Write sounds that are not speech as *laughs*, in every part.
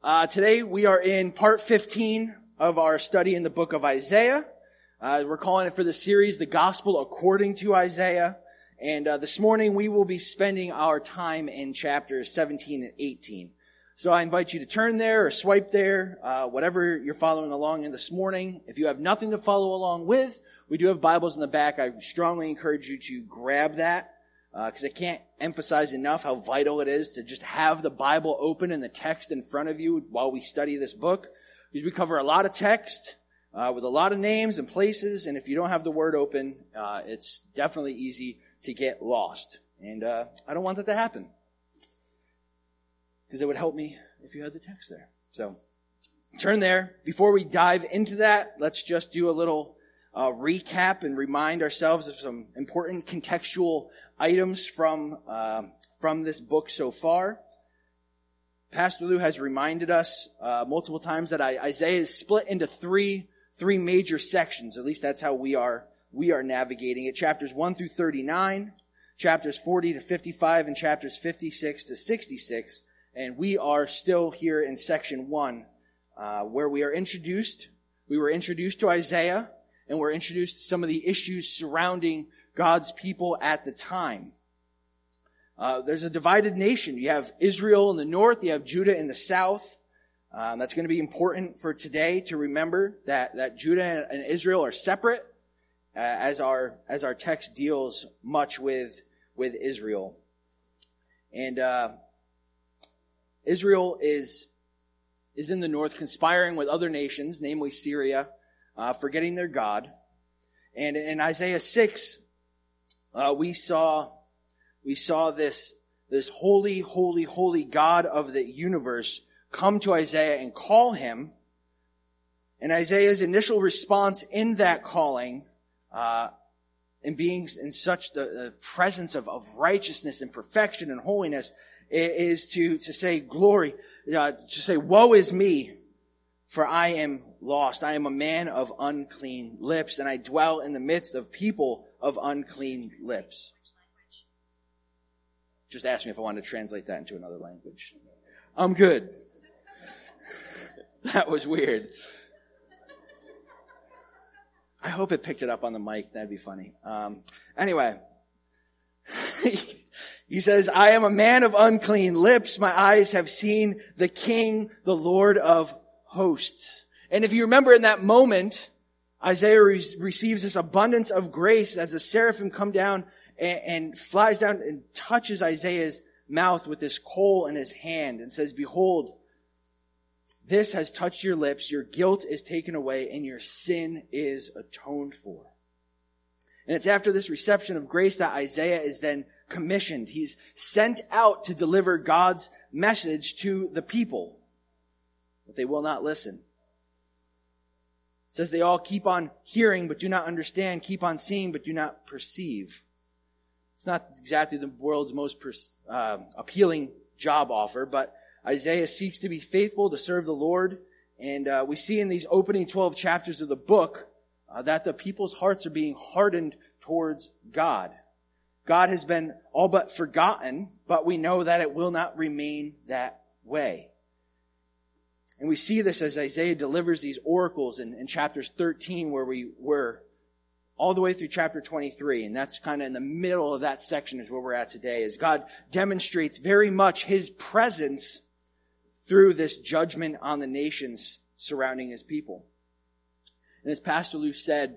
Uh, today we are in part 15 of our study in the book of Isaiah. Uh, we're calling it for the series, The Gospel According to Isaiah. And uh, this morning we will be spending our time in chapters 17 and 18. So I invite you to turn there or swipe there, uh, whatever you're following along in this morning. If you have nothing to follow along with, we do have Bibles in the back. I strongly encourage you to grab that because uh, I can't emphasize enough how vital it is to just have the Bible open and the text in front of you while we study this book. Because we cover a lot of text uh, with a lot of names and places, and if you don't have the Word open, uh, it's definitely easy to get lost. And uh, I don't want that to happen because it would help me if you had the text there. So turn there. Before we dive into that, let's just do a little uh, recap and remind ourselves of some important contextual items from, uh, from this book so far. Pastor Lou has reminded us uh, multiple times that Isaiah is split into three three major sections. At least that's how we are we are navigating it. Chapters one through thirty nine, chapters forty to fifty five, and chapters fifty six to sixty six. And we are still here in section one, uh, where we are introduced. We were introduced to Isaiah, and we're introduced to some of the issues surrounding God's people at the time. Uh, there's a divided nation. You have Israel in the north, you have Judah in the south. Um, that's going to be important for today to remember that, that Judah and Israel are separate, uh, as our as our text deals much with with Israel. And uh, Israel is is in the north, conspiring with other nations, namely Syria, uh, forgetting their God. And in Isaiah six, uh, we saw we saw this this holy, holy, holy God of the universe come to Isaiah and call him. And Isaiah's initial response in that calling, uh, and being in such the, the presence of, of, righteousness and perfection and holiness, is to to say glory, uh, to say, "Woe is me, for I am lost. I am a man of unclean lips, and I dwell in the midst of people of unclean lips. Just ask me if I want to translate that into another language. I'm good. *laughs* that was weird. I hope it picked it up on the mic. That'd be funny. Um, anyway, *laughs* he says, I am a man of unclean lips. My eyes have seen the King, the Lord of hosts. And if you remember in that moment, Isaiah re- receives this abundance of grace as the seraphim come down and, and flies down and touches Isaiah's mouth with this coal in his hand and says, behold, this has touched your lips, your guilt is taken away, and your sin is atoned for. And it's after this reception of grace that Isaiah is then commissioned. He's sent out to deliver God's message to the people. But they will not listen. It says they all keep on hearing but do not understand, keep on seeing but do not perceive. It's not exactly the world's most uh, appealing job offer, but Isaiah seeks to be faithful to serve the Lord. And uh, we see in these opening 12 chapters of the book uh, that the people's hearts are being hardened towards God. God has been all but forgotten, but we know that it will not remain that way. And we see this as Isaiah delivers these oracles in, in chapters 13 where we were all the way through chapter 23. And that's kind of in the middle of that section is where we're at today as God demonstrates very much his presence through this judgment on the nations surrounding his people. And as Pastor Lou said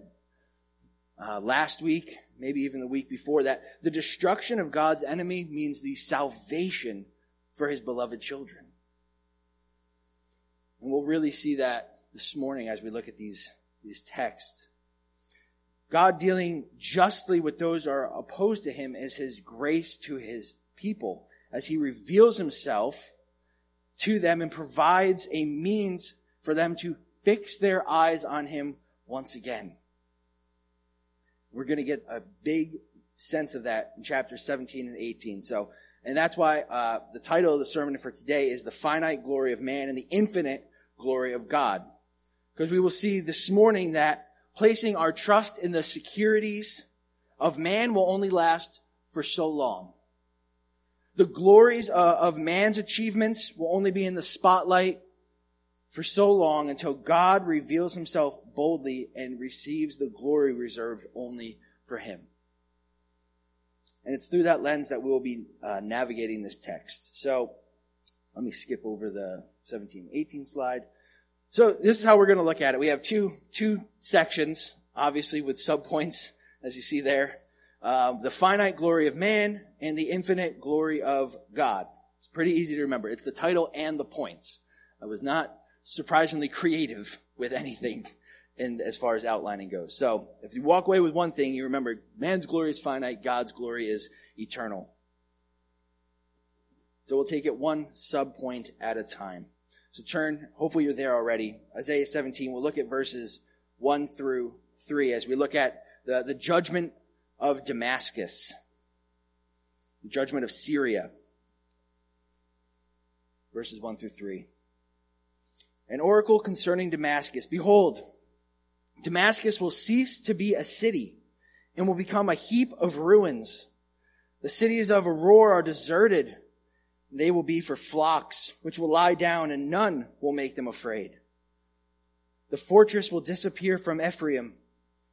uh, last week, maybe even the week before that, the destruction of God's enemy means the salvation for his beloved children. And we'll really see that this morning as we look at these, these texts. God dealing justly with those who are opposed to him is his grace to his people as he reveals himself to them and provides a means for them to fix their eyes on him once again. We're going to get a big sense of that in chapters 17 and 18. So, and that's why uh, the title of the sermon for today is the finite glory of man and the infinite glory of God. Because we will see this morning that placing our trust in the securities of man will only last for so long. The glories of man's achievements will only be in the spotlight for so long until God reveals himself boldly and receives the glory reserved only for him. And it's through that lens that we'll be uh, navigating this text. So let me skip over the 17, 18 slide. So this is how we're going to look at it. We have two, two sections, obviously with subpoints, as you see there. Um, the finite glory of man and the infinite glory of God. It's pretty easy to remember. It's the title and the points. I was not surprisingly creative with anything in, as far as outlining goes. So if you walk away with one thing, you remember man's glory is finite, God's glory is eternal. So we'll take it one sub point at a time. So turn, hopefully you're there already. Isaiah 17, we'll look at verses 1 through 3 as we look at the, the judgment of Damascus, the judgment of Syria. Verses 1 through 3. An oracle concerning Damascus. Behold, Damascus will cease to be a city and will become a heap of ruins. The cities of Aroer are deserted. They will be for flocks, which will lie down, and none will make them afraid. The fortress will disappear from Ephraim,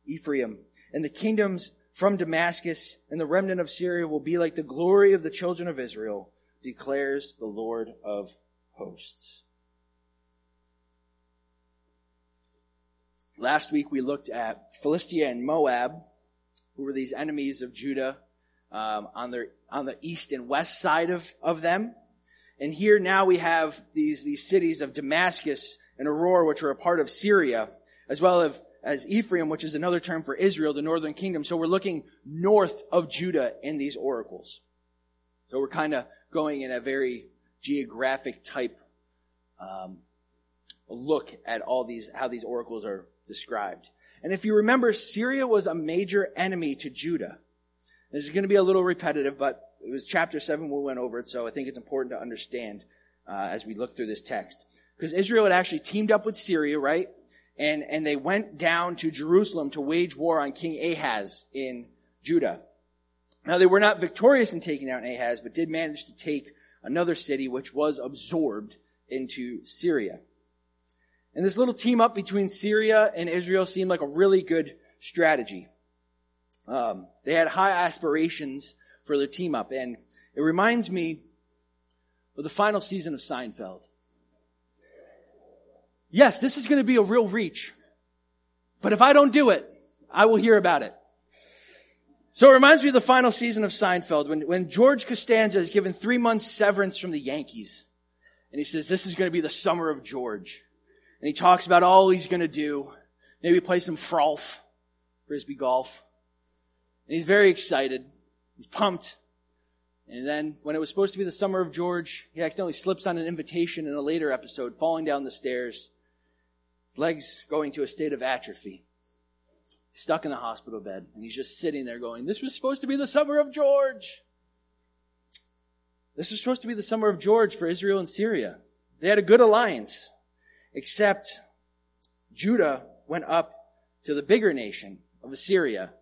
Ephraim, and the kingdoms from Damascus, and the remnant of Syria will be like the glory of the children of Israel, declares the Lord of hosts. Last week we looked at Philistia and Moab, who were these enemies of Judah um, on their on the east and west side of, of them. And here now we have these these cities of Damascus and Aroer, which are a part of Syria, as well as as Ephraim, which is another term for Israel, the northern kingdom. So we're looking north of Judah in these oracles. So we're kind of going in a very geographic type um, look at all these how these oracles are described. And if you remember, Syria was a major enemy to Judah. This is going to be a little repetitive, but it was chapter 7 we went over it, so I think it's important to understand uh, as we look through this text. Because Israel had actually teamed up with Syria, right? And, and they went down to Jerusalem to wage war on King Ahaz in Judah. Now they were not victorious in taking out Ahaz, but did manage to take another city which was absorbed into Syria. And this little team up between Syria and Israel seemed like a really good strategy. Um, they had high aspirations for their team up, and it reminds me of the final season of Seinfeld. Yes, this is going to be a real reach, but if I don't do it, I will hear about it. So it reminds me of the final season of Seinfeld when, when George Costanza is given three months severance from the Yankees. And he says, this is going to be the summer of George. And he talks about all he's going to do. Maybe play some frolf, frisbee golf. And he's very excited. He's pumped. And then when it was supposed to be the summer of George, he accidentally slips on an invitation in a later episode, falling down the stairs, legs going to a state of atrophy. Stuck in the hospital bed. And he's just sitting there going, this was supposed to be the summer of George. This was supposed to be the summer of George for Israel and Syria. They had a good alliance except Judah went up to the bigger nation of Assyria,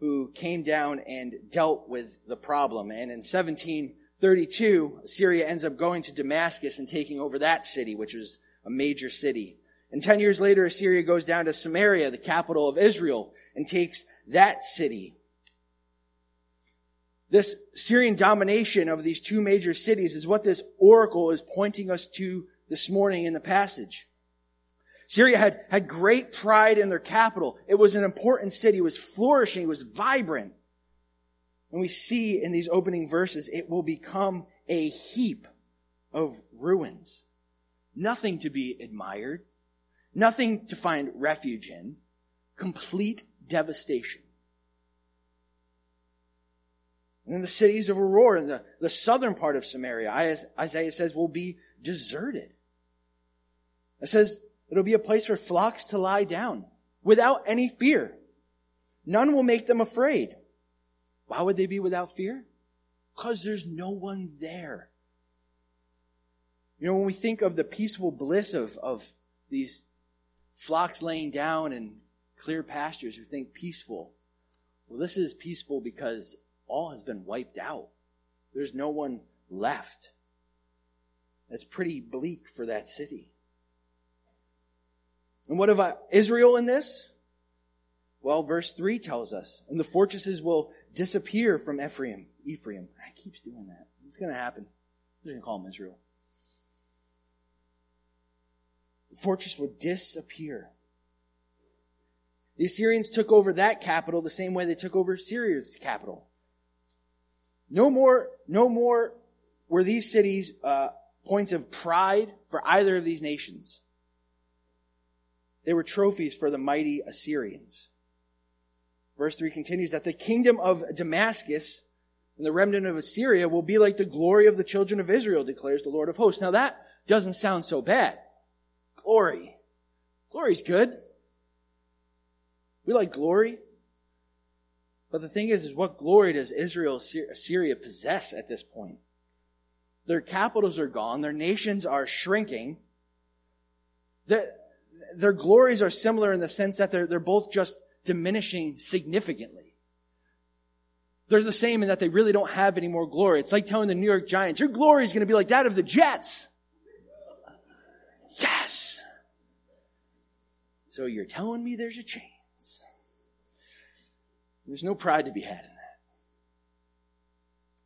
who came down and dealt with the problem. And in 1732, Assyria ends up going to Damascus and taking over that city, which was a major city. And 10 years later, Assyria goes down to Samaria, the capital of Israel, and takes that city. This Syrian domination of these two major cities is what this oracle is pointing us to this morning in the passage. Syria had, had great pride in their capital. It was an important city. It was flourishing. It was vibrant. And we see in these opening verses, it will become a heap of ruins. Nothing to be admired. Nothing to find refuge in. Complete devastation. And then the cities of Aroer in the, the southern part of Samaria, Isaiah says, will be deserted. It says it'll be a place for flocks to lie down without any fear. None will make them afraid. Why would they be without fear? Because there's no one there. You know, when we think of the peaceful bliss of, of these flocks laying down in clear pastures, we think peaceful. Well, this is peaceful because all has been wiped out. There's no one left. That's pretty bleak for that city. And what about Israel in this? Well, verse 3 tells us, and the fortresses will disappear from Ephraim. Ephraim. I keeps doing that. It's going to happen. They're going to call him Israel. The fortress will disappear. The Assyrians took over that capital the same way they took over Syria's capital. No more, no more were these cities uh, points of pride for either of these nations. They were trophies for the mighty Assyrians. Verse 3 continues that the kingdom of Damascus and the remnant of Assyria will be like the glory of the children of Israel, declares the Lord of hosts. Now that doesn't sound so bad. Glory. Glory's good. We like glory. But the thing is, is what glory does Israel, Syria possess at this point? Their capitals are gone. Their nations are shrinking. Their, their glories are similar in the sense that they're, they're both just diminishing significantly. They're the same in that they really don't have any more glory. It's like telling the New York Giants, your glory is going to be like that of the Jets. Yes. So you're telling me there's a chance. There's no pride to be had in that.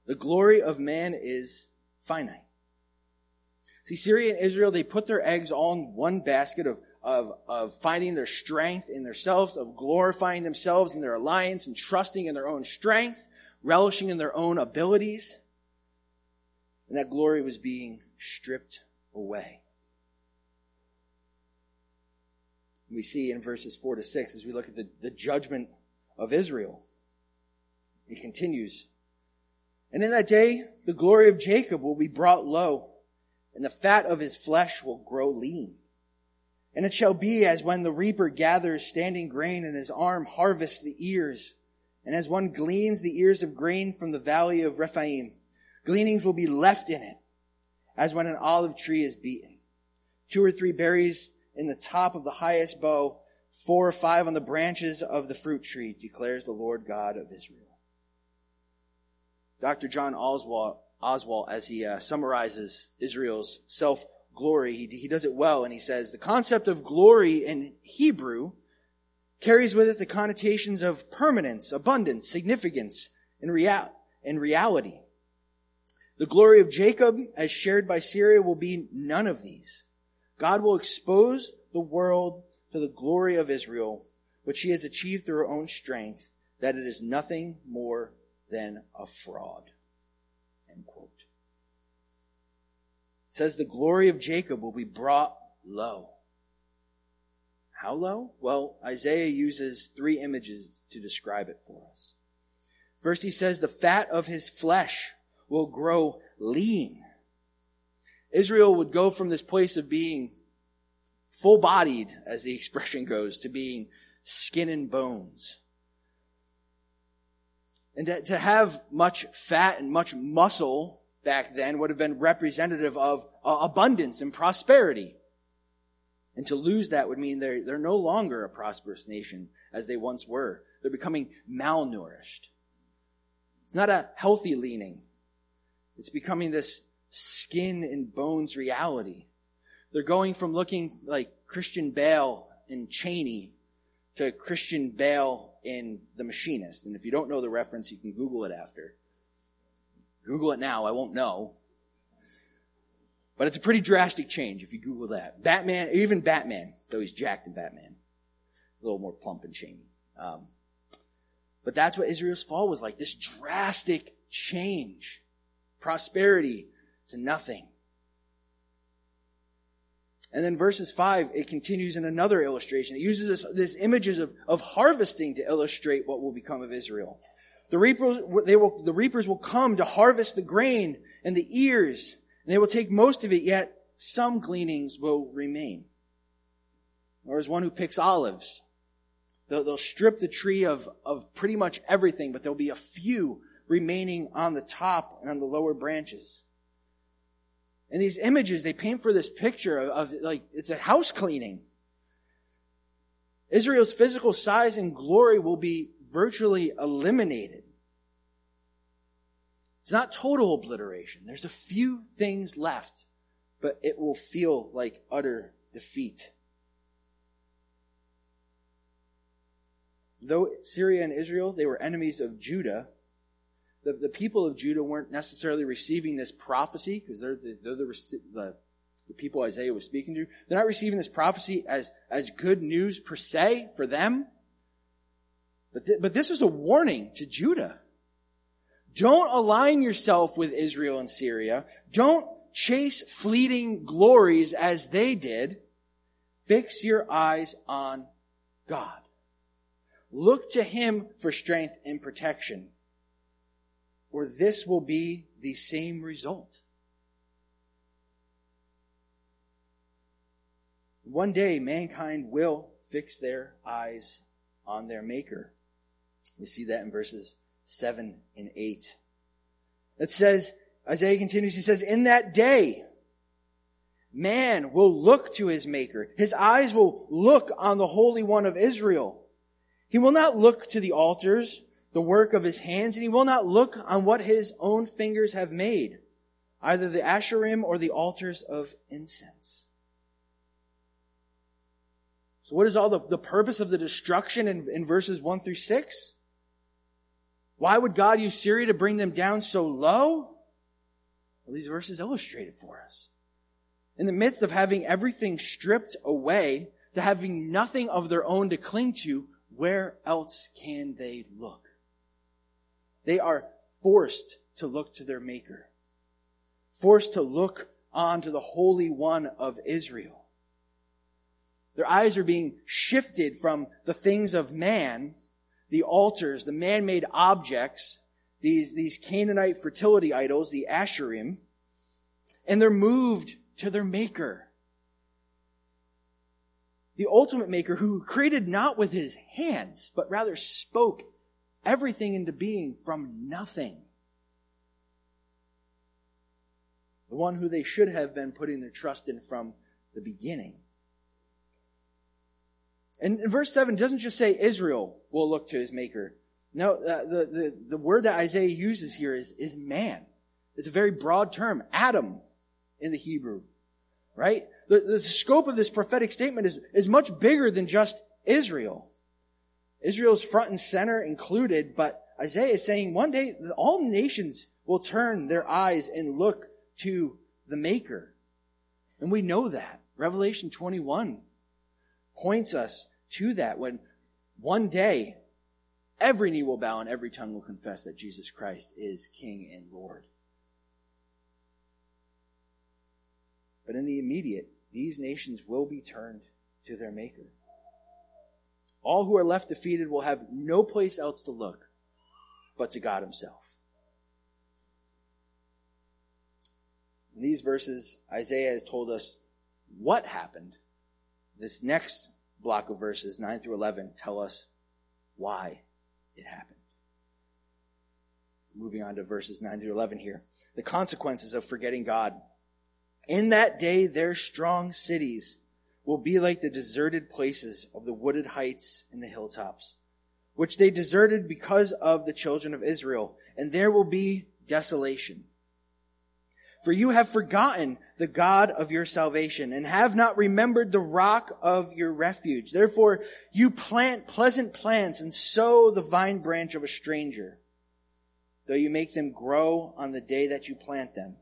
The glory of man is finite. See, Syria and Israel, they put their eggs all in one basket of, of, of finding their strength in themselves, of glorifying themselves in their alliance and trusting in their own strength, relishing in their own abilities. And that glory was being stripped away. We see in verses 4 to 6 as we look at the, the judgment of Israel. It continues. And in that day, the glory of Jacob will be brought low, and the fat of his flesh will grow lean. And it shall be as when the reaper gathers standing grain and his arm harvests the ears, and as one gleans the ears of grain from the valley of Rephaim. Gleanings will be left in it, as when an olive tree is beaten. Two or three berries in the top of the highest bough, four or five on the branches of the fruit tree, declares the Lord God of Israel. Dr. John Oswalt, Oswalt as he uh, summarizes Israel's self glory, he, he does it well, and he says the concept of glory in Hebrew carries with it the connotations of permanence, abundance, significance, and, real, and reality. The glory of Jacob, as shared by Syria, will be none of these. God will expose the world to the glory of Israel, which she has achieved through her own strength, that it is nothing more than a fraud. End quote. It says the glory of Jacob will be brought low. How low? Well, Isaiah uses three images to describe it for us. First, he says the fat of his flesh will grow lean. Israel would go from this place of being full bodied, as the *laughs* expression goes, to being skin and bones. And to, to have much fat and much muscle back then would have been representative of uh, abundance and prosperity. And to lose that would mean they're, they're no longer a prosperous nation as they once were. They're becoming malnourished. It's not a healthy leaning. It's becoming this skin and bones reality. They're going from looking like Christian Bale and Cheney to Christian Bale in The Machinist. And if you don't know the reference, you can Google it after. Google it now, I won't know. But it's a pretty drastic change if you Google that. Batman, even Batman, though he's jacked in Batman. A little more plump and Cheney. Um, but that's what Israel's fall was like. This drastic change. Prosperity to nothing. And then verses 5, it continues in another illustration. It uses this, this images of, of harvesting to illustrate what will become of Israel. The reapers, they will, the reapers will come to harvest the grain and the ears, and they will take most of it, yet some gleanings will remain. Or as one who picks olives, they'll, they'll strip the tree of, of pretty much everything, but there'll be a few remaining on the top and on the lower branches. And these images, they paint for this picture of, of like, it's a house cleaning. Israel's physical size and glory will be virtually eliminated. It's not total obliteration. There's a few things left, but it will feel like utter defeat. though Syria and Israel, they were enemies of Judah, the, the people of Judah weren't necessarily receiving this prophecy because they're, the, they're the, the, the people Isaiah was speaking to. They're not receiving this prophecy as, as good news per se for them. But, th- but this is a warning to Judah. Don't align yourself with Israel and Syria. Don't chase fleeting glories as they did. Fix your eyes on God. Look to Him for strength and protection or this will be the same result. One day, mankind will fix their eyes on their Maker. We see that in verses 7 and 8. It says, Isaiah continues, he says, In that day, man will look to his Maker. His eyes will look on the Holy One of Israel. He will not look to the altars the work of his hands, and he will not look on what his own fingers have made, either the asherim or the altars of incense. So what is all the, the purpose of the destruction in, in verses 1 through 6? Why would God use Syria to bring them down so low? Well, these verses illustrate it for us. In the midst of having everything stripped away, to having nothing of their own to cling to, where else can they look? They are forced to look to their Maker, forced to look on to the Holy One of Israel. Their eyes are being shifted from the things of man, the altars, the man-made objects, these, these Canaanite fertility idols, the Asherim, and they're moved to their Maker. The ultimate Maker who created not with his hands, but rather spoke everything into being from nothing. The one who they should have been putting their trust in from the beginning. And in verse 7 doesn't just say Israel will look to his maker. No, uh, the, the, the word that Isaiah uses here is, is man. It's a very broad term. Adam in the Hebrew. Right? The, the scope of this prophetic statement is, is much bigger than just Israel. Israel's front and center included, but Isaiah is saying one day all nations will turn their eyes and look to the Maker. And we know that. Revelation 21 points us to that when one day every knee will bow and every tongue will confess that Jesus Christ is King and Lord. But in the immediate, these nations will be turned to their Maker. All who are left defeated will have no place else to look but to God Himself. In these verses, Isaiah has told us what happened. This next block of verses, 9 through 11, tell us why it happened. Moving on to verses 9 through 11 here. The consequences of forgetting God. In that day, their strong cities will be like the deserted places of the wooded heights and the hilltops, which they deserted because of the children of Israel, and there will be desolation. For you have forgotten the God of your salvation and have not remembered the rock of your refuge. Therefore, you plant pleasant plants and sow the vine branch of a stranger, though you make them grow on the day that you plant them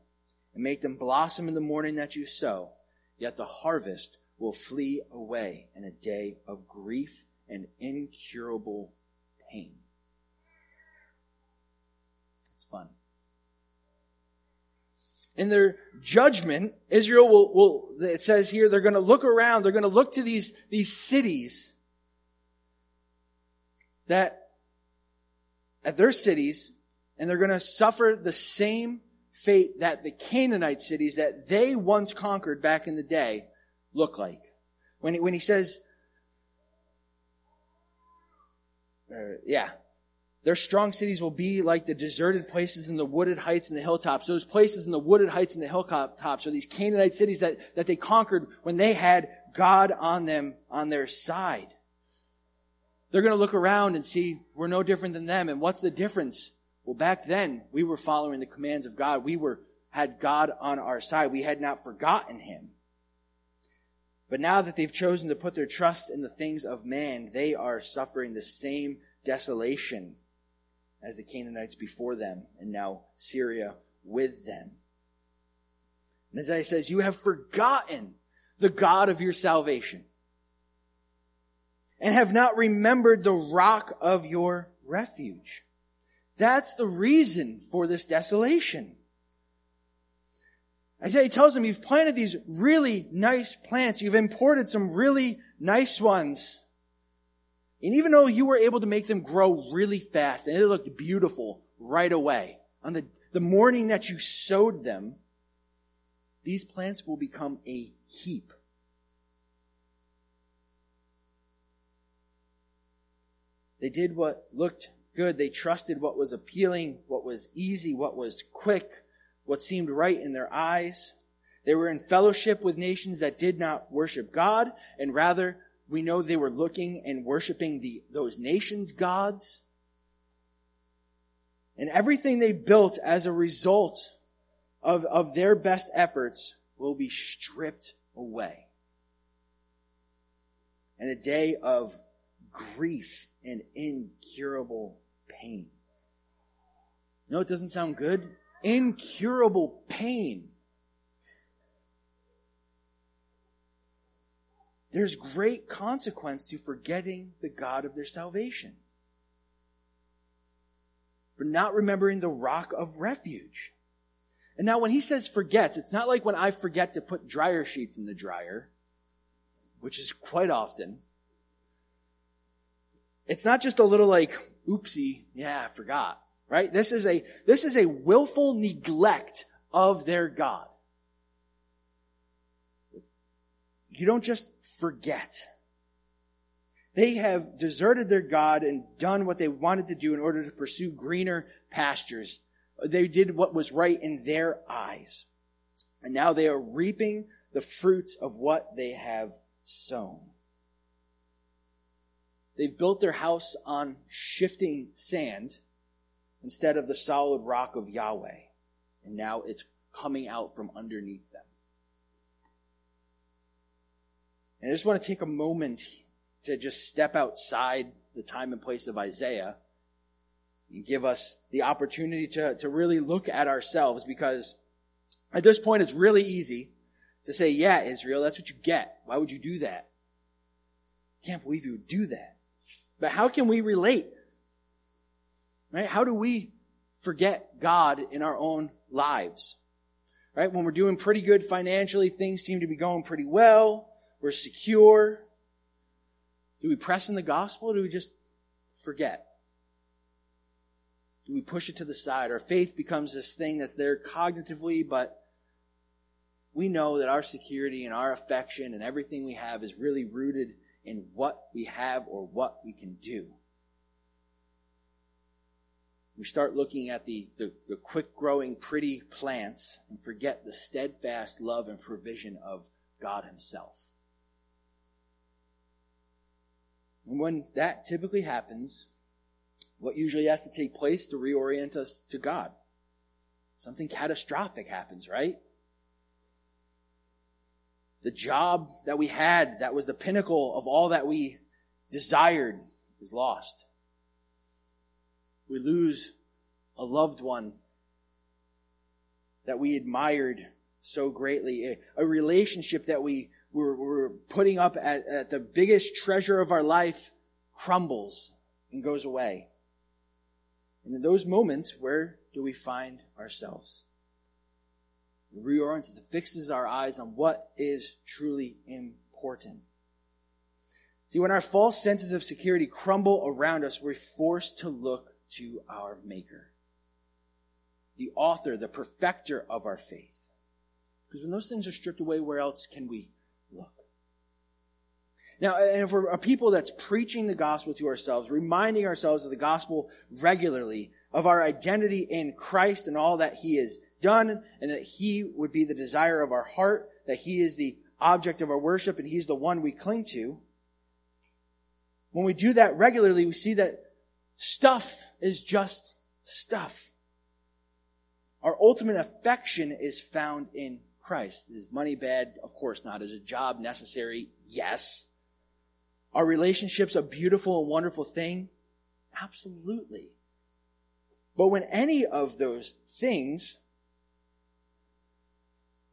and make them blossom in the morning that you sow. Yet the harvest will flee away in a day of grief and incurable pain. It's fun. In their judgment, Israel will, will it says here, they're going to look around, they're going to look to these, these cities that, at their cities, and they're going to suffer the same fate that the Canaanite cities that they once conquered back in the day look like. When he, when he says, uh, yeah, their strong cities will be like the deserted places in the wooded heights and the hilltops. Those places in the wooded heights and the hilltops are these Canaanite cities that, that they conquered when they had God on them, on their side. They're going to look around and see we're no different than them. And what's the difference? Well, back then we were following the commands of God. We were, had God on our side. We had not forgotten Him. But now that they've chosen to put their trust in the things of man, they are suffering the same desolation as the Canaanites before them, and now Syria with them. And Isaiah says, You have forgotten the God of your salvation, and have not remembered the rock of your refuge. That's the reason for this desolation. Isaiah tells them, You've planted these really nice plants, you've imported some really nice ones. And even though you were able to make them grow really fast and it looked beautiful right away, on the, the morning that you sowed them, these plants will become a heap. They did what looked good. They trusted what was appealing, what was easy, what was quick, what seemed right in their eyes. They were in fellowship with nations that did not worship God, and rather we know they were looking and worshiping the, those nations' gods. And everything they built as a result of, of their best efforts will be stripped away. And a day of grief and incurable pain. No, it doesn't sound good. Incurable pain. There's great consequence to forgetting the God of their salvation. For not remembering the rock of refuge. And now when he says forgets, it's not like when I forget to put dryer sheets in the dryer, which is quite often. It's not just a little like, oopsie, yeah, I forgot, right? This is a, this is a willful neglect of their God. You don't just forget. They have deserted their God and done what they wanted to do in order to pursue greener pastures. They did what was right in their eyes. And now they are reaping the fruits of what they have sown. They've built their house on shifting sand instead of the solid rock of Yahweh. And now it's coming out from underneath them. And I just want to take a moment to just step outside the time and place of Isaiah and give us the opportunity to, to really look at ourselves because at this point it's really easy to say, yeah, Israel, that's what you get. Why would you do that? Can't believe you would do that. But how can we relate? Right? How do we forget God in our own lives? Right? When we're doing pretty good financially, things seem to be going pretty well. We're secure. Do we press in the gospel or do we just forget? Do we push it to the side? Our faith becomes this thing that's there cognitively, but we know that our security and our affection and everything we have is really rooted in what we have or what we can do. We start looking at the, the, the quick growing, pretty plants and forget the steadfast love and provision of God Himself. And when that typically happens, what usually has to take place to reorient us to God? Something catastrophic happens, right? The job that we had that was the pinnacle of all that we desired is lost. We lose a loved one that we admired so greatly, a, relationship that we we're, we're putting up at, at the biggest treasure of our life crumbles and goes away. And in those moments, where do we find ourselves? It reorients, it fixes our eyes on what is truly important. See, when our false senses of security crumble around us, we're forced to look to our Maker, the author, the perfecter of our faith. Because when those things are stripped away, where else can we. Now, and if we're a people that's preaching the gospel to ourselves, reminding ourselves of the gospel regularly, of our identity in Christ and all that He has done, and that He would be the desire of our heart, that He is the object of our worship, and He's the one we cling to. When we do that regularly, we see that stuff is just stuff. Our ultimate affection is found in Christ. Is money bad? Of course not. Is a job necessary? Yes. Are relationships a beautiful and wonderful thing? Absolutely. But when any of those things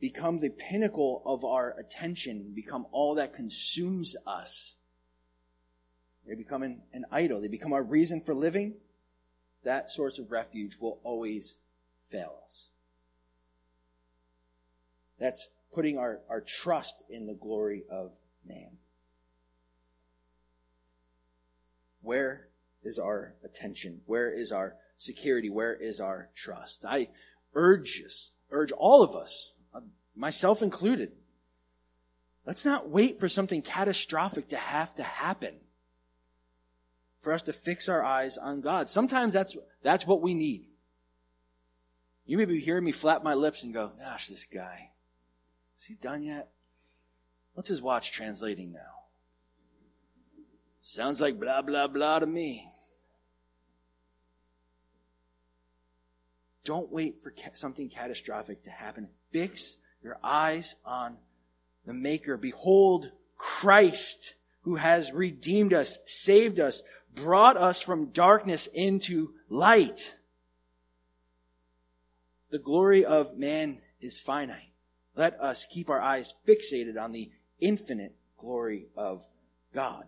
become the pinnacle of our attention, become all that consumes us, they become an, an idol, they become our reason for living, that source of refuge will always fail us. That's putting our, our trust in the glory of man. Where is our attention? Where is our security? Where is our trust? I urge us, urge all of us, uh, myself included, let's not wait for something catastrophic to have to happen for us to fix our eyes on God. Sometimes that's, that's what we need. You may be hearing me flap my lips and go, gosh, this guy, is he done yet? What's his watch translating now? Sounds like blah, blah, blah to me. Don't wait for something catastrophic to happen. Fix your eyes on the Maker. Behold Christ who has redeemed us, saved us, brought us from darkness into light. The glory of man is finite. Let us keep our eyes fixated on the infinite glory of God.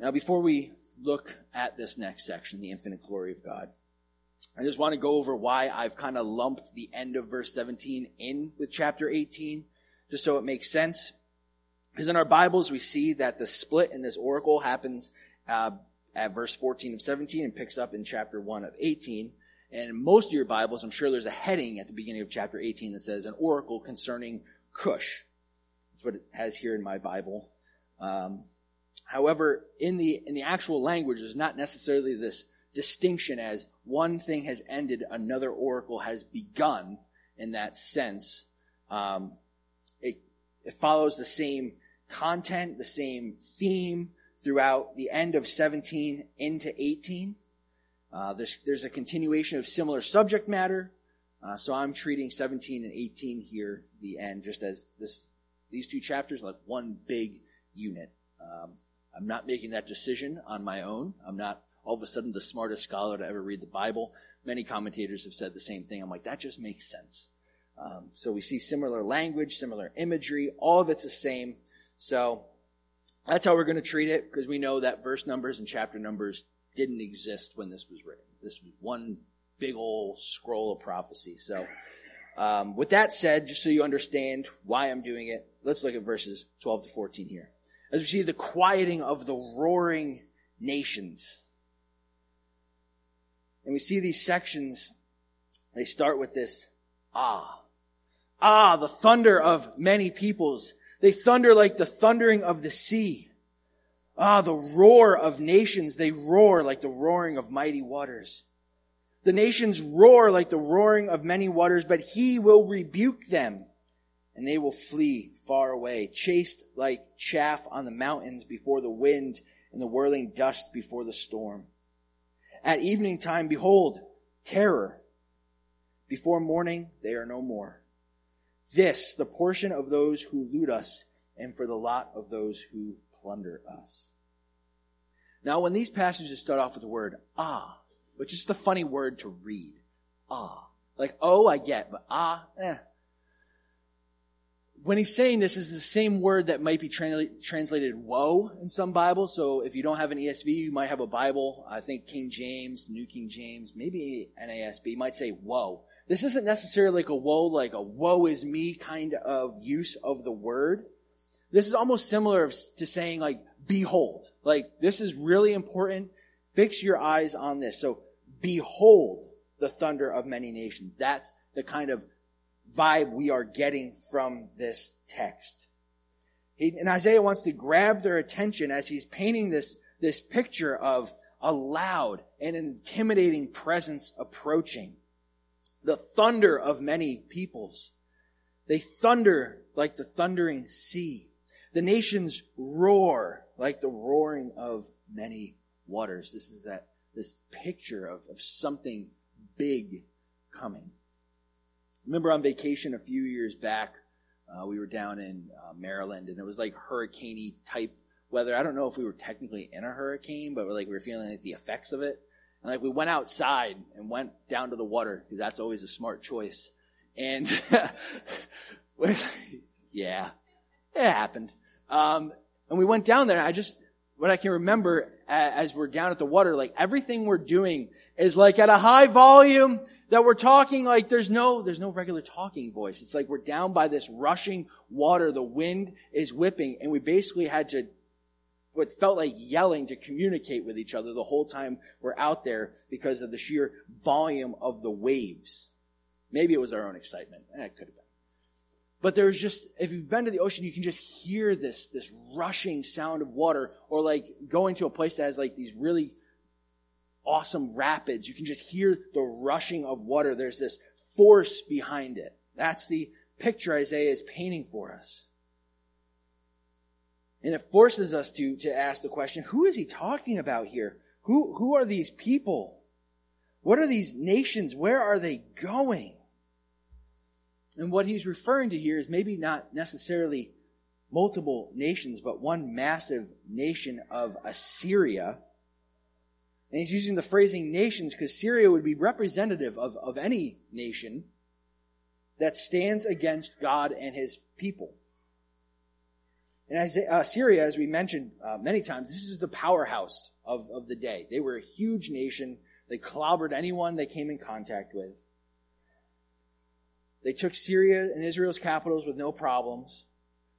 Now, before we look at this next section, the infinite glory of God, I just want to go over why I've kind of lumped the end of verse 17 in with chapter 18, just so it makes sense. Because in our Bibles, we see that the split in this oracle happens uh, at verse 14 of 17 and picks up in chapter 1 of 18. And in most of your Bibles, I'm sure there's a heading at the beginning of chapter 18 that says an oracle concerning Cush. That's what it has here in my Bible. Um, however, in the in the actual language, there's not necessarily this distinction as one thing has ended, another oracle has begun in that sense. Um, it, it follows the same content, the same theme throughout the end of 17 into 18. Uh, there's, there's a continuation of similar subject matter. Uh, so I'm treating 17 and 18 here, the end, just as this, these two chapters like one big unit. Um, I'm not making that decision on my own. I'm not all of a sudden the smartest scholar to ever read the Bible. Many commentators have said the same thing. I'm like, that just makes sense. Um, so we see similar language, similar imagery, all of it's the same. So that's how we're going to treat it because we know that verse numbers and chapter numbers didn't exist when this was written. This was one big old scroll of prophecy. So, um, with that said, just so you understand why I'm doing it, let's look at verses 12 to 14 here. As we see the quieting of the roaring nations. And we see these sections, they start with this ah. Ah, the thunder of many peoples. They thunder like the thundering of the sea. Ah, the roar of nations. They roar like the roaring of mighty waters. The nations roar like the roaring of many waters, but he will rebuke them and they will flee far away, chased like chaff on the mountains before the wind and the whirling dust before the storm. At evening time, behold, terror. Before morning, they are no more. This, the portion of those who loot us, and for the lot of those who plunder us. Now, when these passages start off with the word ah, which is just a funny word to read, ah, like oh, I get, but ah, eh, when he's saying this is the same word that might be translated woe in some Bibles. So if you don't have an ESV, you might have a Bible. I think King James, New King James, maybe NASB might say woe. This isn't necessarily like a woe, like a woe is me kind of use of the word. This is almost similar to saying like behold. Like this is really important. Fix your eyes on this. So behold the thunder of many nations. That's the kind of vibe we are getting from this text. He, and Isaiah wants to grab their attention as he's painting this, this picture of a loud and intimidating presence approaching. The thunder of many peoples. They thunder like the thundering sea. The nations roar like the roaring of many waters. This is that, this picture of, of something big coming. Remember on vacation a few years back, uh, we were down in uh, Maryland, and it was like hurricane type weather. I don't know if we were technically in a hurricane, but we're like we were feeling like the effects of it. And like we went outside and went down to the water because that's always a smart choice. And *laughs* yeah, it happened. Um, and we went down there. I just what I can remember as we're down at the water, like everything we're doing is like at a high volume that we're talking like there's no, there's no regular talking voice. It's like we're down by this rushing water. The wind is whipping and we basically had to, what felt like yelling to communicate with each other the whole time we're out there because of the sheer volume of the waves. Maybe it was our own excitement. Eh, it could have been. But there's just, if you've been to the ocean, you can just hear this, this rushing sound of water, or like going to a place that has like these really awesome rapids. You can just hear the rushing of water. There's this force behind it. That's the picture Isaiah is painting for us. And it forces us to, to ask the question, who is he talking about here? Who, who are these people? What are these nations? Where are they going? And what he's referring to here is maybe not necessarily multiple nations, but one massive nation of Assyria and he's using the phrasing nations because Assyria would be representative of, of any nation that stands against God and his people. And as, uh, Syria, as we mentioned uh, many times, this was the powerhouse of, of the day. They were a huge nation. They clobbered anyone they came in contact with. They took Syria and Israel's capitals with no problems.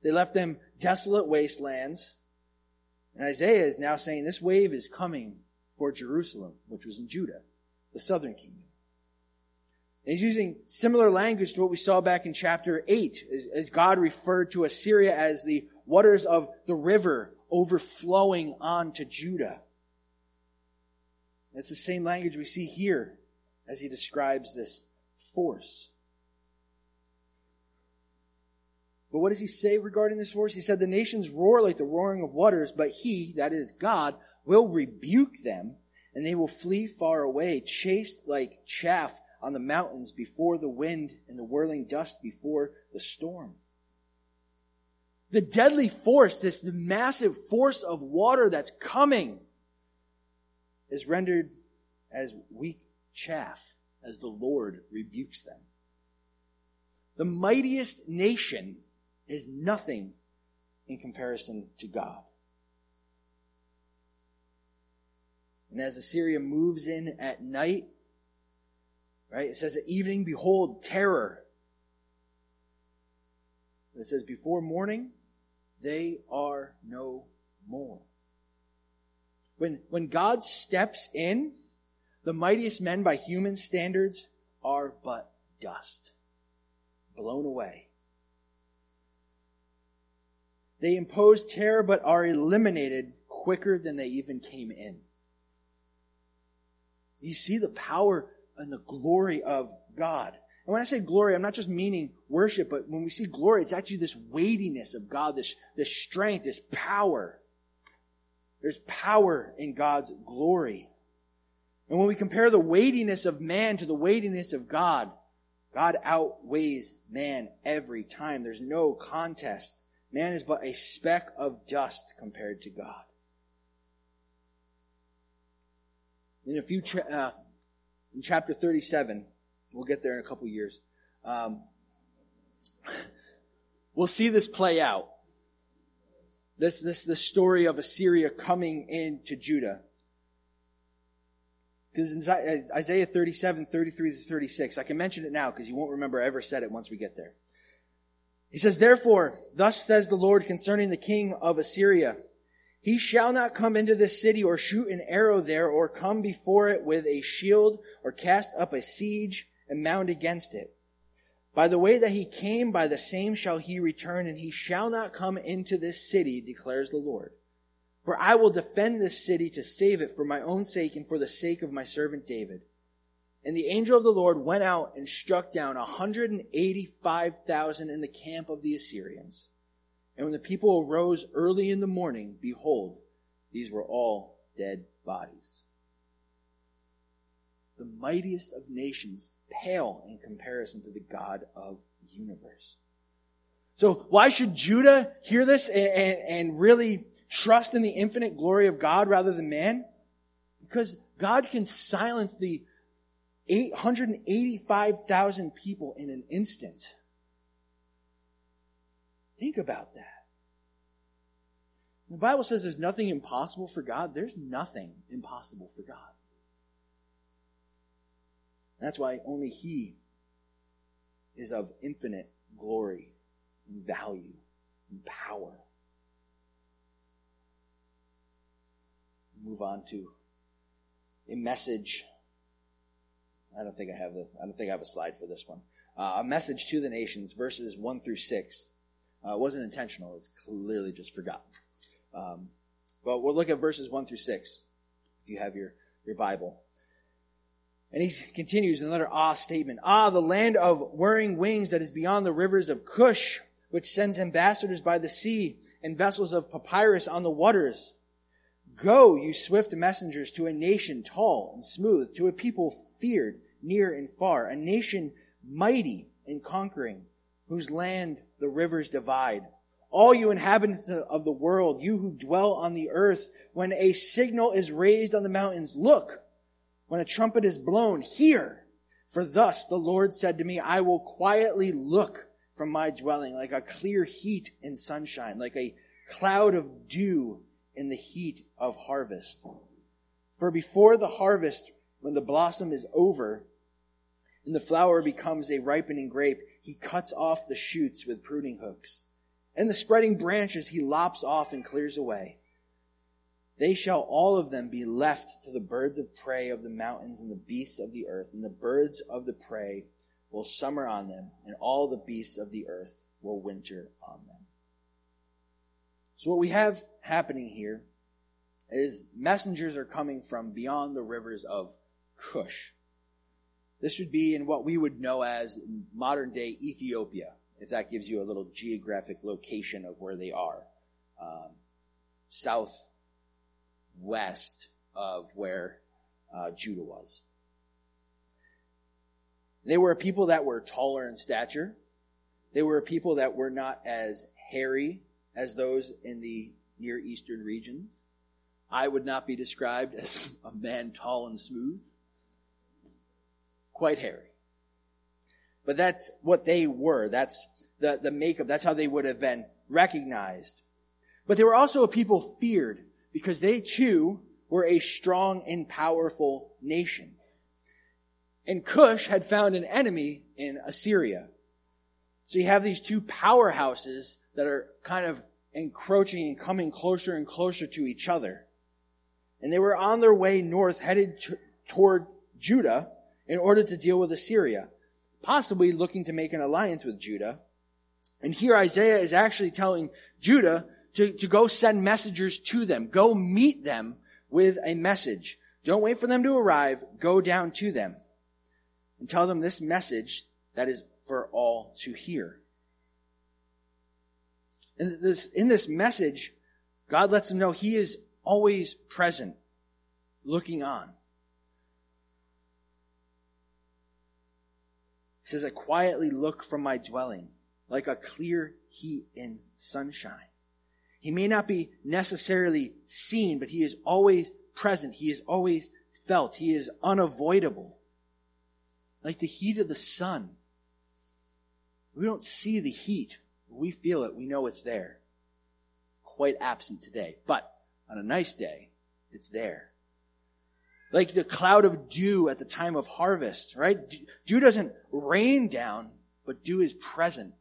They left them desolate wastelands. And Isaiah is now saying this wave is coming for Jerusalem, which was in Judah, the southern kingdom. And he's using similar language to what we saw back in chapter 8, as, as God referred to Assyria as the waters of the river overflowing onto Judah. It's the same language we see here as he describes this force. But what does he say regarding this force? He said, The nations roar like the roaring of waters, but he, that is God, will rebuke them, and they will flee far away, chased like chaff on the mountains before the wind and the whirling dust before the storm. The deadly force, this massive force of water that's coming, is rendered as weak chaff as the Lord rebukes them. The mightiest nation is nothing in comparison to God. And as Assyria moves in at night, right, it says at evening, behold, terror. It says before morning, they are no more. When, when God steps in, the mightiest men by human standards are but dust, blown away. They impose terror but are eliminated quicker than they even came in. You see the power and the glory of God. And when I say glory, I'm not just meaning worship, but when we see glory, it's actually this weightiness of God, this, this strength, this power. There's power in God's glory. And when we compare the weightiness of man to the weightiness of God, God outweighs man every time. There's no contest. Man is but a speck of dust compared to God. In a few, cha- uh, in chapter 37, we'll get there in a couple years, um, we'll see this play out. This, this, the story of Assyria coming into Judah. Because in uh, Isaiah 37, 33 to 36, I can mention it now because you won't remember I ever said it once we get there. He says, Therefore, thus says the Lord concerning the king of Assyria, he shall not come into this city or shoot an arrow there or come before it with a shield or cast up a siege and mount against it. By the way that he came, by the same shall he return, and he shall not come into this city, declares the Lord. For I will defend this city to save it for my own sake and for the sake of my servant David. And the angel of the Lord went out and struck down 185,000 in the camp of the Assyrians. And when the people arose early in the morning, behold, these were all dead bodies. The mightiest of nations pale in comparison to the God of the universe. So why should Judah hear this and, and, and really trust in the infinite glory of God rather than man? Because God can silence the 885,000 people in an instant. Think about that. The Bible says there's nothing impossible for God. There's nothing impossible for God. That's why only He is of infinite glory and value and power. Move on to a message. I don't think I have the. I don't think I have a slide for this one. Uh, a message to the nations, verses one through six. Uh, it wasn't intentional. it's clearly just forgotten. Um, but we'll look at verses 1 through 6, if you have your, your Bible. And he continues another ah statement. Ah, the land of whirring wings that is beyond the rivers of Cush, which sends ambassadors by the sea and vessels of papyrus on the waters. Go, you swift messengers, to a nation tall and smooth, to a people feared near and far, a nation mighty and conquering, whose land the rivers divide. All you inhabitants of the world, you who dwell on the earth, when a signal is raised on the mountains, look. When a trumpet is blown, hear. For thus the Lord said to me, I will quietly look from my dwelling like a clear heat in sunshine, like a cloud of dew in the heat of harvest. For before the harvest, when the blossom is over and the flower becomes a ripening grape, he cuts off the shoots with pruning hooks and the spreading branches he lops off and clears away. They shall all of them be left to the birds of prey of the mountains and the beasts of the earth, and the birds of the prey will summer on them, and all the beasts of the earth will winter on them. So what we have happening here is messengers are coming from beyond the rivers of Cush. This would be in what we would know as modern day Ethiopia if that gives you a little geographic location of where they are. Um, southwest of where uh, Judah was. They were a people that were taller in stature. They were a people that were not as hairy as those in the Near Eastern region. I would not be described as *laughs* a man tall and smooth. Quite hairy. But that's what they were. That's the, the makeup. That's how they would have been recognized. But they were also a people feared because they too were a strong and powerful nation. And Cush had found an enemy in Assyria. So you have these two powerhouses that are kind of encroaching and coming closer and closer to each other. And they were on their way north headed t- toward Judah in order to deal with Assyria possibly looking to make an alliance with Judah. And here Isaiah is actually telling Judah to, to go send messengers to them. Go meet them with a message. Don't wait for them to arrive. Go down to them and tell them this message that is for all to hear. And this, in this message, God lets them know He is always present, looking on. Says, I quietly look from my dwelling like a clear heat in sunshine. He may not be necessarily seen, but he is always present. He is always felt. He is unavoidable. Like the heat of the sun. We don't see the heat. We feel it. We know it's there. Quite absent today. But on a nice day, it's there like the cloud of dew at the time of harvest, right? Dew doesn't rain down, but dew is present.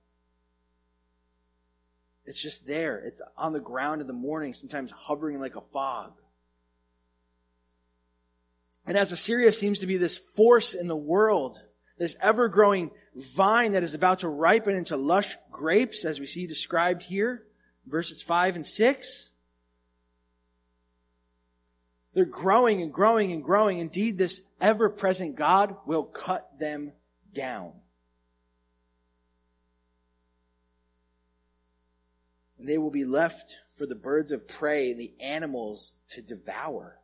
It's just there. It's on the ground in the morning, sometimes hovering like a fog. And as Assyria seems to be this force in the world, this ever growing vine that is about to ripen into lush grapes, as we see described here, verses 5 and 6, they're growing and growing and growing. Indeed, this ever present God will cut them down. And they will be left for the birds of prey and the animals to devour.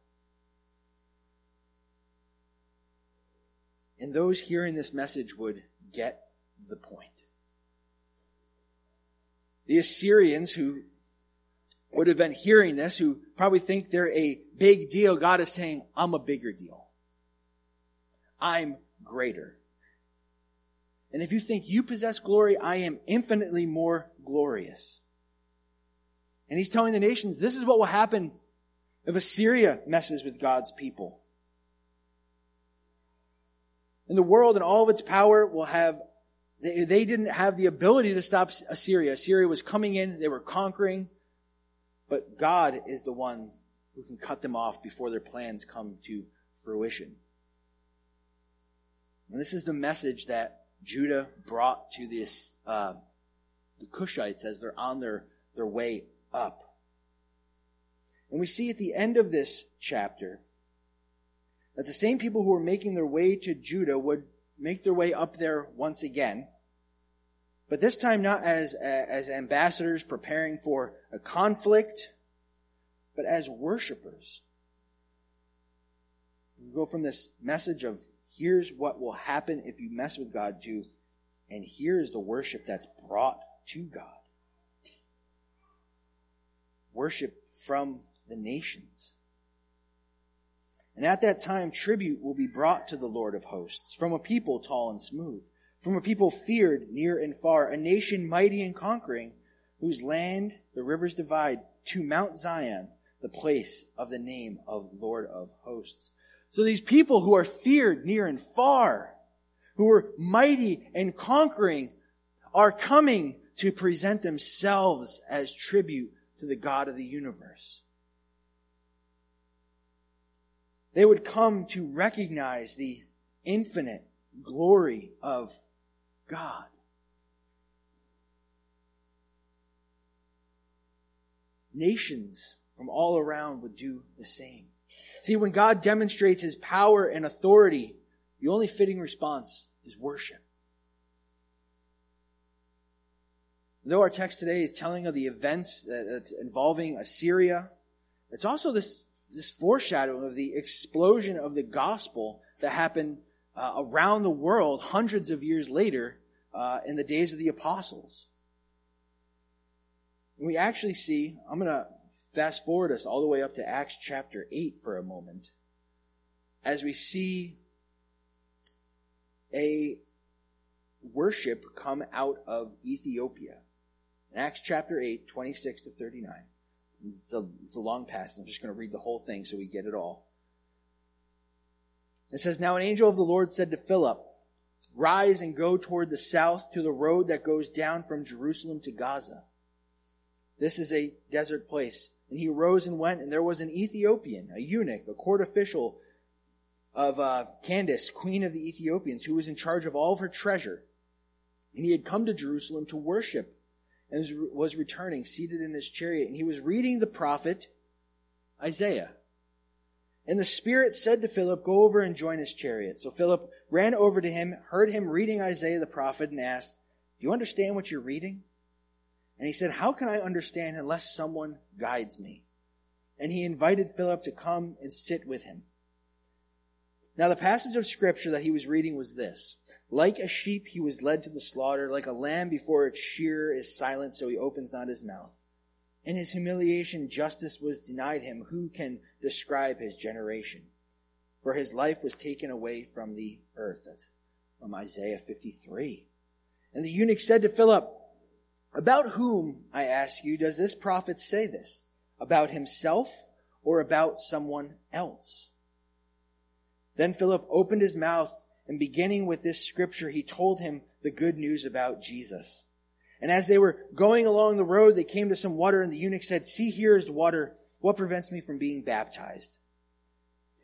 and those hearing this message would get the point. The Assyrians who would have been hearing this, who probably think they're a big deal, God is saying, I'm a bigger deal. I'm greater. And if you think you possess glory, I am infinitely more glorious. And he's telling the nations, this is what will happen if Assyria messes with God's people. And the world and all of its power will have, they, they didn't have the ability to stop Assyria. Assyria was coming in, they were conquering, but God is the one who can cut them off before their plans come to fruition. And this is the message that Judah brought to this, uh, the Cushites as they're on their, their way up. And we see at the end of this chapter that the same people who were making their way to Judah would make their way up there once again. But this time not as, as ambassadors preparing for a conflict, but as worshipers. We go from this message of here's what will happen if you mess with God to, and here's the worship that's brought to God. Worship from the nations. And at that time, tribute will be brought to the Lord of hosts from a people tall and smooth, from a people feared near and far, a nation mighty and conquering, whose land the rivers divide to Mount Zion, the place of the name of Lord of hosts. So these people who are feared near and far, who are mighty and conquering, are coming to present themselves as tribute to the God of the universe. They would come to recognize the infinite glory of God. Nations from all around would do the same. See, when God demonstrates his power and authority, the only fitting response is worship. Though our text today is telling of the events that's involving Assyria, it's also this this foreshadowing of the explosion of the gospel that happened uh, around the world hundreds of years later uh, in the days of the apostles. We actually see, I'm going to fast forward us all the way up to Acts chapter 8 for a moment, as we see a worship come out of Ethiopia. In Acts chapter 8, 26 to 39. It's a, it's a long passage. I'm just going to read the whole thing so we get it all. It says, Now an angel of the Lord said to Philip, Rise and go toward the south to the road that goes down from Jerusalem to Gaza. This is a desert place. And he arose and went, and there was an Ethiopian, a eunuch, a court official of uh, Candace, queen of the Ethiopians, who was in charge of all of her treasure. And he had come to Jerusalem to worship and was returning, seated in his chariot, and he was reading the prophet Isaiah. And the Spirit said to Philip, Go over and join his chariot. So Philip ran over to him, heard him reading Isaiah the prophet, and asked, Do you understand what you're reading? And he said, How can I understand unless someone guides me? And he invited Philip to come and sit with him. Now the passage of scripture that he was reading was this. Like a sheep, he was led to the slaughter. Like a lamb before its shearer is silent, so he opens not his mouth. In his humiliation, justice was denied him. Who can describe his generation? For his life was taken away from the earth. That's from Isaiah 53. And the eunuch said to Philip, About whom, I ask you, does this prophet say this? About himself or about someone else? Then Philip opened his mouth and beginning with this scripture, he told him the good news about Jesus. And as they were going along the road, they came to some water, and the eunuch said, See, here is the water. What prevents me from being baptized?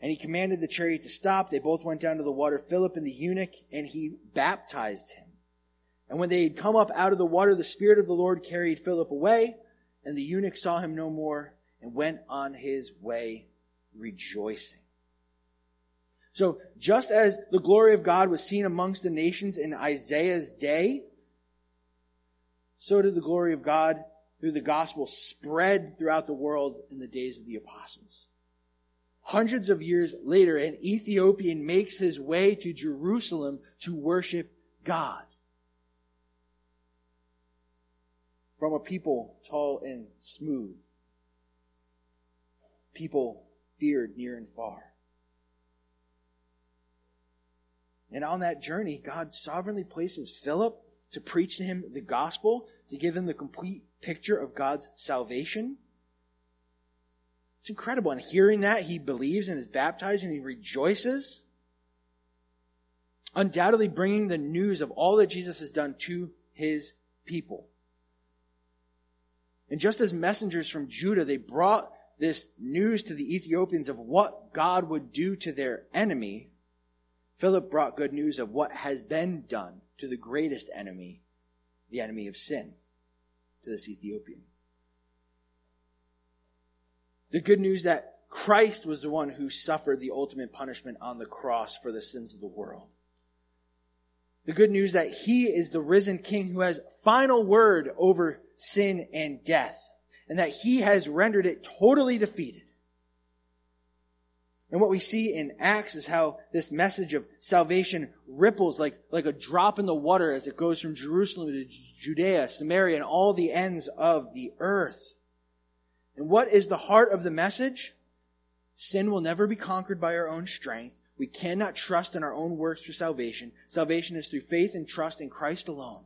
And he commanded the chariot to stop. They both went down to the water, Philip and the eunuch, and he baptized him. And when they had come up out of the water, the Spirit of the Lord carried Philip away, and the eunuch saw him no more and went on his way rejoicing. So just as the glory of God was seen amongst the nations in Isaiah's day, so did the glory of God through the gospel spread throughout the world in the days of the apostles. hundreds of years later, an Ethiopian makes his way to Jerusalem to worship God. From a people tall and smooth. People feared near and far. And on that journey, God sovereignly places Philip to preach to him the gospel, to give him the complete picture of God's salvation. It's incredible. And hearing that, he believes and is baptized and he rejoices. Undoubtedly bringing the news of all that Jesus has done to his people. And just as messengers from Judah, they brought this news to the Ethiopians of what God would do to their enemy. Philip brought good news of what has been done to the greatest enemy, the enemy of sin, to this Ethiopian. The good news that Christ was the one who suffered the ultimate punishment on the cross for the sins of the world. The good news that he is the risen king who has final word over sin and death, and that he has rendered it totally defeated. And what we see in Acts is how this message of salvation ripples like, like a drop in the water as it goes from Jerusalem to Judea, Samaria, and all the ends of the earth. And what is the heart of the message? Sin will never be conquered by our own strength. We cannot trust in our own works for salvation. Salvation is through faith and trust in Christ alone.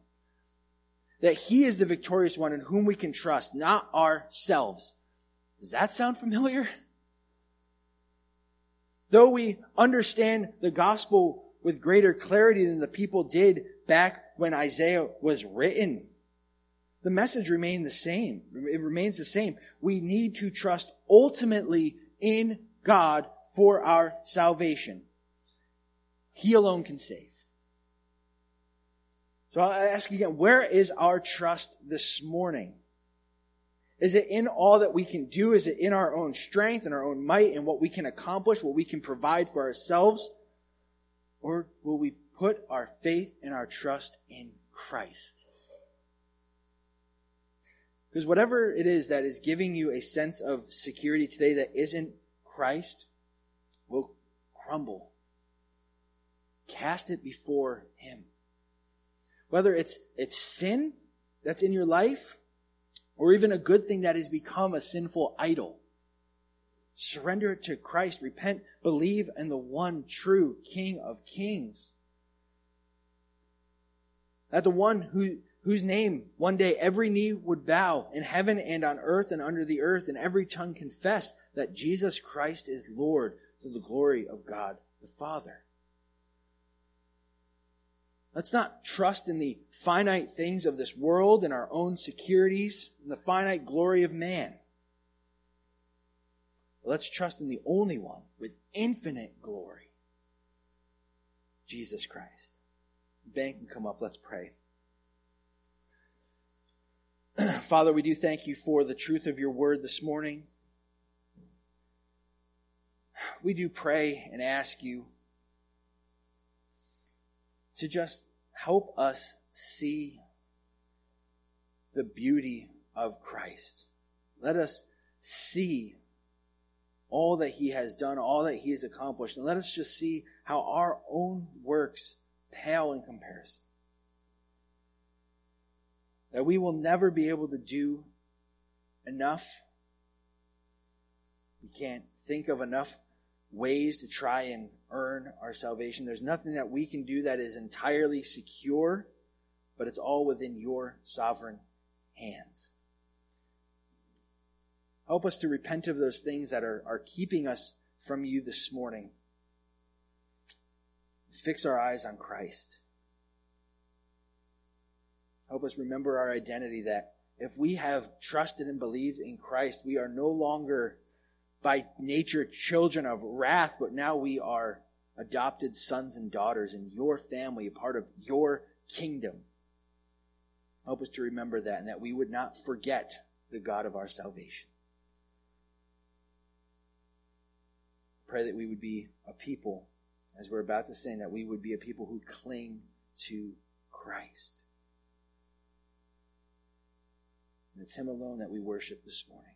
That He is the victorious one in whom we can trust, not ourselves. Does that sound familiar? Though we understand the gospel with greater clarity than the people did back when Isaiah was written, the message remained the same. It remains the same. We need to trust ultimately in God for our salvation. He alone can save. So I'll ask again, where is our trust this morning? Is it in all that we can do? Is it in our own strength and our own might and what we can accomplish, what we can provide for ourselves? Or will we put our faith and our trust in Christ? Because whatever it is that is giving you a sense of security today that isn't Christ will crumble. Cast it before Him. Whether it's, it's sin that's in your life, or even a good thing that has become a sinful idol. Surrender it to Christ. Repent. Believe in the one true King of Kings. That the one who, whose name one day every knee would bow in heaven and on earth and under the earth, and every tongue confess that Jesus Christ is Lord to the glory of God the Father. Let's not trust in the finite things of this world and our own securities and the finite glory of man. Let's trust in the only one with infinite glory, Jesus Christ. Ben can come up. Let's pray. *clears throat* Father, we do thank you for the truth of your word this morning. We do pray and ask you to just help us see the beauty of Christ. Let us see all that he has done, all that he has accomplished, and let us just see how our own works pale in comparison. That we will never be able to do enough. We can't think of enough ways to try and earn our salvation. There's nothing that we can do that is entirely secure, but it's all within your sovereign hands. Help us to repent of those things that are, are keeping us from you this morning. Fix our eyes on Christ. Help us remember our identity that if we have trusted and believed in Christ, we are no longer by nature children of wrath, but now we are adopted sons and daughters in your family, a part of your kingdom. Help us to remember that and that we would not forget the God of our salvation. Pray that we would be a people, as we're about to sing, that we would be a people who cling to Christ. And it's Him alone that we worship this morning.